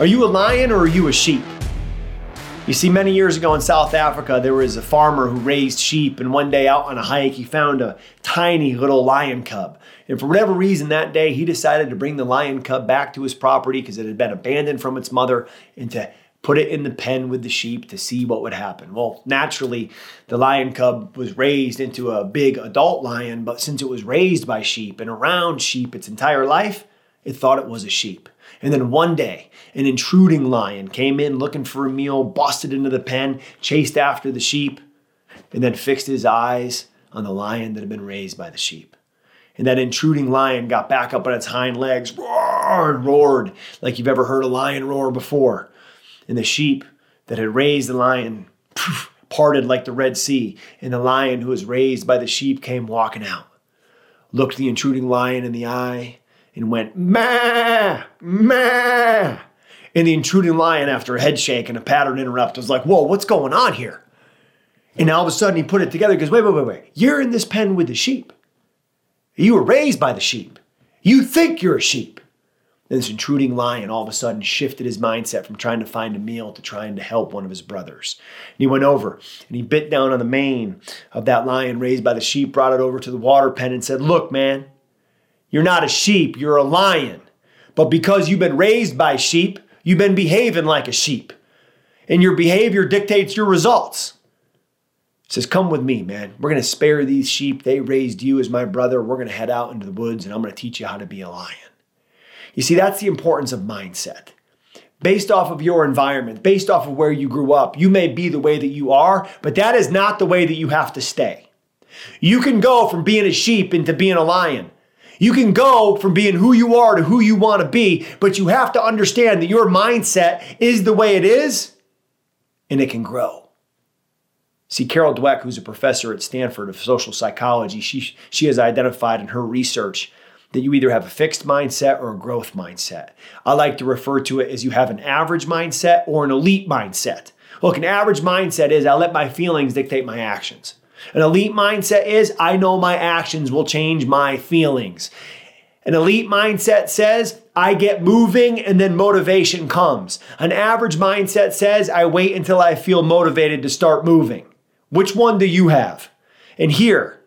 Are you a lion or are you a sheep? You see, many years ago in South Africa, there was a farmer who raised sheep, and one day out on a hike, he found a tiny little lion cub. And for whatever reason, that day, he decided to bring the lion cub back to his property because it had been abandoned from its mother and to put it in the pen with the sheep to see what would happen. Well, naturally, the lion cub was raised into a big adult lion, but since it was raised by sheep and around sheep its entire life, it thought it was a sheep. And then one day, an intruding lion came in looking for a meal, busted into the pen, chased after the sheep, and then fixed his eyes on the lion that had been raised by the sheep. And that intruding lion got back up on its hind legs, roared, and roared like you've ever heard a lion roar before. And the sheep that had raised the lion poof, parted like the Red Sea, and the lion who was raised by the sheep came walking out, looked the intruding lion in the eye, and went, ma, ma. And the intruding lion, after a head shake and a pattern interrupt, was like, whoa, what's going on here? And all of a sudden he put it together because, wait, wait, wait, wait. You're in this pen with the sheep. You were raised by the sheep. You think you're a sheep. And this intruding lion all of a sudden shifted his mindset from trying to find a meal to trying to help one of his brothers. And he went over and he bit down on the mane of that lion raised by the sheep, brought it over to the water pen, and said, Look, man, you're not a sheep, you're a lion. But because you've been raised by sheep, you've been behaving like a sheep. And your behavior dictates your results. Says, Come with me, man. We're going to spare these sheep. They raised you as my brother. We're going to head out into the woods and I'm going to teach you how to be a lion. You see, that's the importance of mindset. Based off of your environment, based off of where you grew up, you may be the way that you are, but that is not the way that you have to stay. You can go from being a sheep into being a lion. You can go from being who you are to who you want to be, but you have to understand that your mindset is the way it is and it can grow. See, Carol Dweck, who's a professor at Stanford of social psychology, she, she has identified in her research that you either have a fixed mindset or a growth mindset. I like to refer to it as you have an average mindset or an elite mindset. Look, an average mindset is I let my feelings dictate my actions. An elite mindset is I know my actions will change my feelings. An elite mindset says I get moving and then motivation comes. An average mindset says I wait until I feel motivated to start moving. Which one do you have? And here,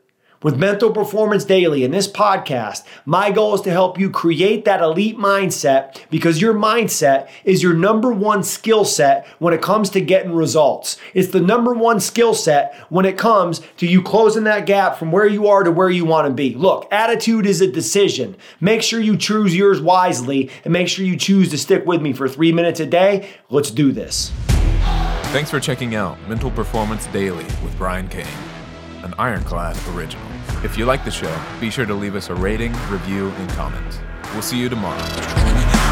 with Mental Performance Daily and this podcast, my goal is to help you create that elite mindset because your mindset is your number one skill set when it comes to getting results. It's the number one skill set when it comes to you closing that gap from where you are to where you want to be. Look, attitude is a decision. Make sure you choose yours wisely and make sure you choose to stick with me for three minutes a day. Let's do this. Thanks for checking out Mental Performance Daily with Brian Cain, an Ironclad original. If you like the show, be sure to leave us a rating, review, and comment. We'll see you tomorrow.